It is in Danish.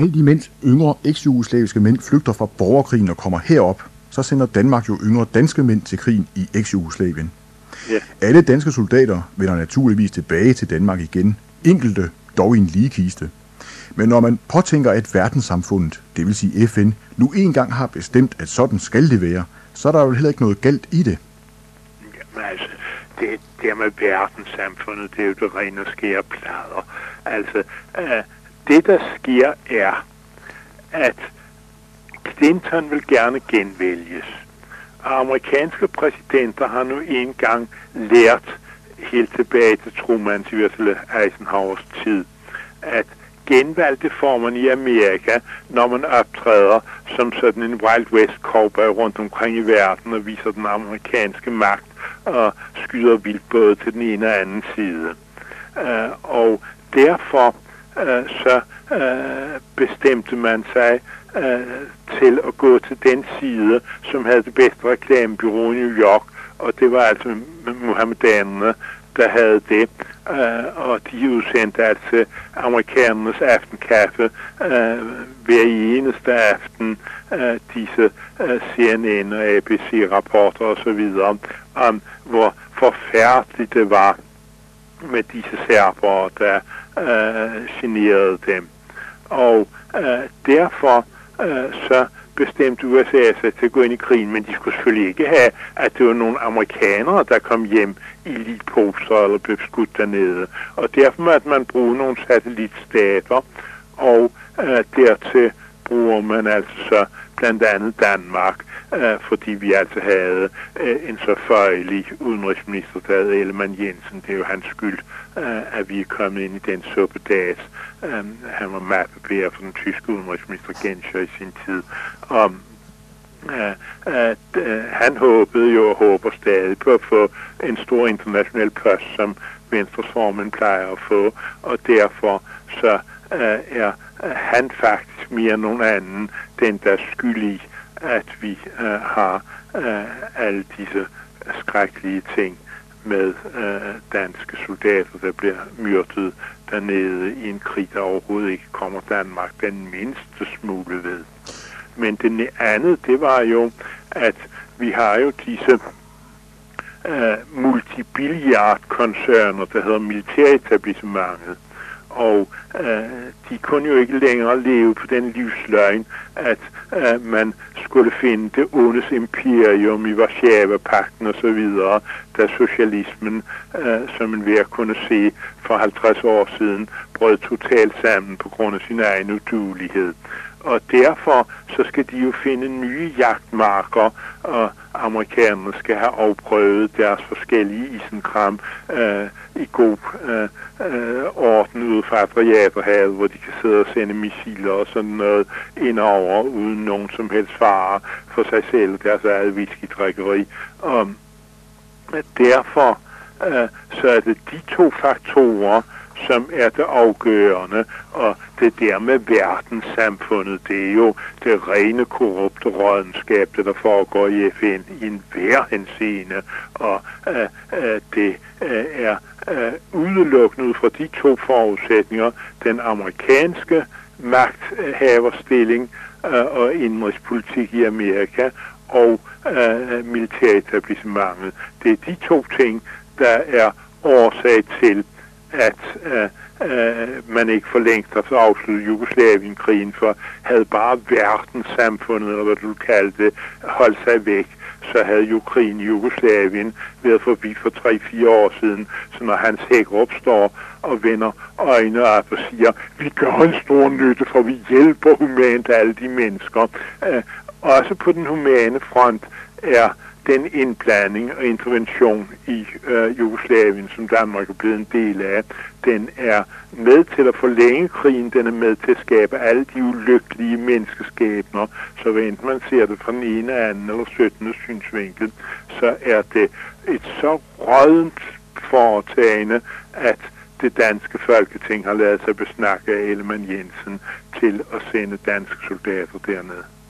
Alt imens yngre eks-jugoslaviske mænd flygter fra borgerkrigen og kommer herop, så sender Danmark jo yngre danske mænd til krigen i eks-Jugoslavien. Ja. Alle danske soldater vender naturligvis tilbage til Danmark igen, enkelte dog i en ligekiste. Men når man påtænker, at verdenssamfundet, det vil sige FN, nu engang har bestemt, at sådan skal det være, så er der jo heller ikke noget galt i det. Jamen altså, det, det med verdenssamfundet, det er jo det rene og skære plader. Altså, øh, det der sker er, at Clinton vil gerne genvælges. Og amerikanske præsidenter har nu engang lært helt tilbage til Trumans, i Eisenhowers tid, at genvalgte formerne i Amerika, når man optræder som sådan en Wild West cowboy rundt omkring i verden og viser den amerikanske magt og skyder vildt både til den ene og anden side. Uh, og derfor uh, så øh, bestemte man sig øh, til at gå til den side, som havde det bedste reklamebyrå i New York, og det var altså muhammedanerne, der havde det, øh, og de udsendte altså amerikanernes aftenkaffe øh, hver eneste aften, øh, disse øh, CNN og ABC-rapporter osv., om hvor forfærdeligt det var med disse serbere, der øh, generede dem. Og øh, derfor øh, så bestemte USA sig til at gå ind i krigen, men de skulle selvfølgelig ikke have, at det var nogle amerikanere, der kom hjem i ligposer eller blev skudt dernede. Og derfor måtte man bruge nogle satellitstater, og øh, dertil bruger man altså blandt andet Danmark, øh, fordi vi altså havde øh, en så føjelig udenrigsminister, der hed Ellemann Jensen. Det er jo hans skyld, øh, at vi er kommet ind i den suppedags. Øh, han var mappebærer for den tyske udenrigsminister Genscher i sin tid. Og øh, at øh, han håbede jo og håber stadig på at få en stor international post, som Venstres formand plejer at få, og derfor så øh, er øh, han faktisk mere end nogen anden den, der er skyld i, at vi øh, har øh, alle disse skrækkelige ting med øh, danske soldater, der bliver myrdet dernede i en krig, der overhovedet ikke kommer Danmark den mindste smule ved. Men det andet, det var jo, at vi har jo disse øh, multibilliardkoncerner, der hedder militæretablissementet, og øh, de kunne jo ikke længere leve på den livsløgn, at øh, man skulle finde det ondes imperium i Varsava-pakten og så videre, da socialismen, øh, som man ved kunne se for 50 år siden, brød totalt sammen på grund af sin egen udulighed og derfor så skal de jo finde nye jagtmarker, og amerikanerne skal have afprøvet deres forskellige isenkram øh, i god øh, øh, orden ud fra Adriaterhavet, hvor de kan sidde og sende missiler og sådan noget indover, uden nogen som helst fare for sig selv deres eget whiskydrikkeri. Og derfor øh, så er det de to faktorer, som er det afgørende, og det der med verdenssamfundet, det er jo det rene korrupte rådenskab, der foregår i FN i enhver henseende, og øh, øh, det øh, er øh, udelukkende ud fra de to forudsætninger, den amerikanske magthaverstilling øh, og indrigspolitik i Amerika og øh, militæretablissementet. Det er de to ting, der er årsag til, at øh, øh, man ikke for længst har afsluttet Jugoslavien-krigen, for havde bare verdenssamfundet, eller hvad du kaldte det, holdt sig væk, så havde jo krigen i Jugoslavien været forbi for 3-4 år siden. Så når Hans hæk opstår og vender øjnene op og siger, vi gør en stor nytte, for vi hjælper humant alle de mennesker. Øh, også på den humane front er den indblanding og intervention i øh, Jugoslavien, som Danmark er blevet en del af, den er med til at forlænge krigen, den er med til at skabe alle de ulykkelige menneskeskæbner, så hvad enten man ser det fra den ene, anden eller 17. synsvinkel, så er det et så rådent foretagende, at det danske folketing har lavet sig besnakke af Ellemann Jensen til at sende danske soldater dernede.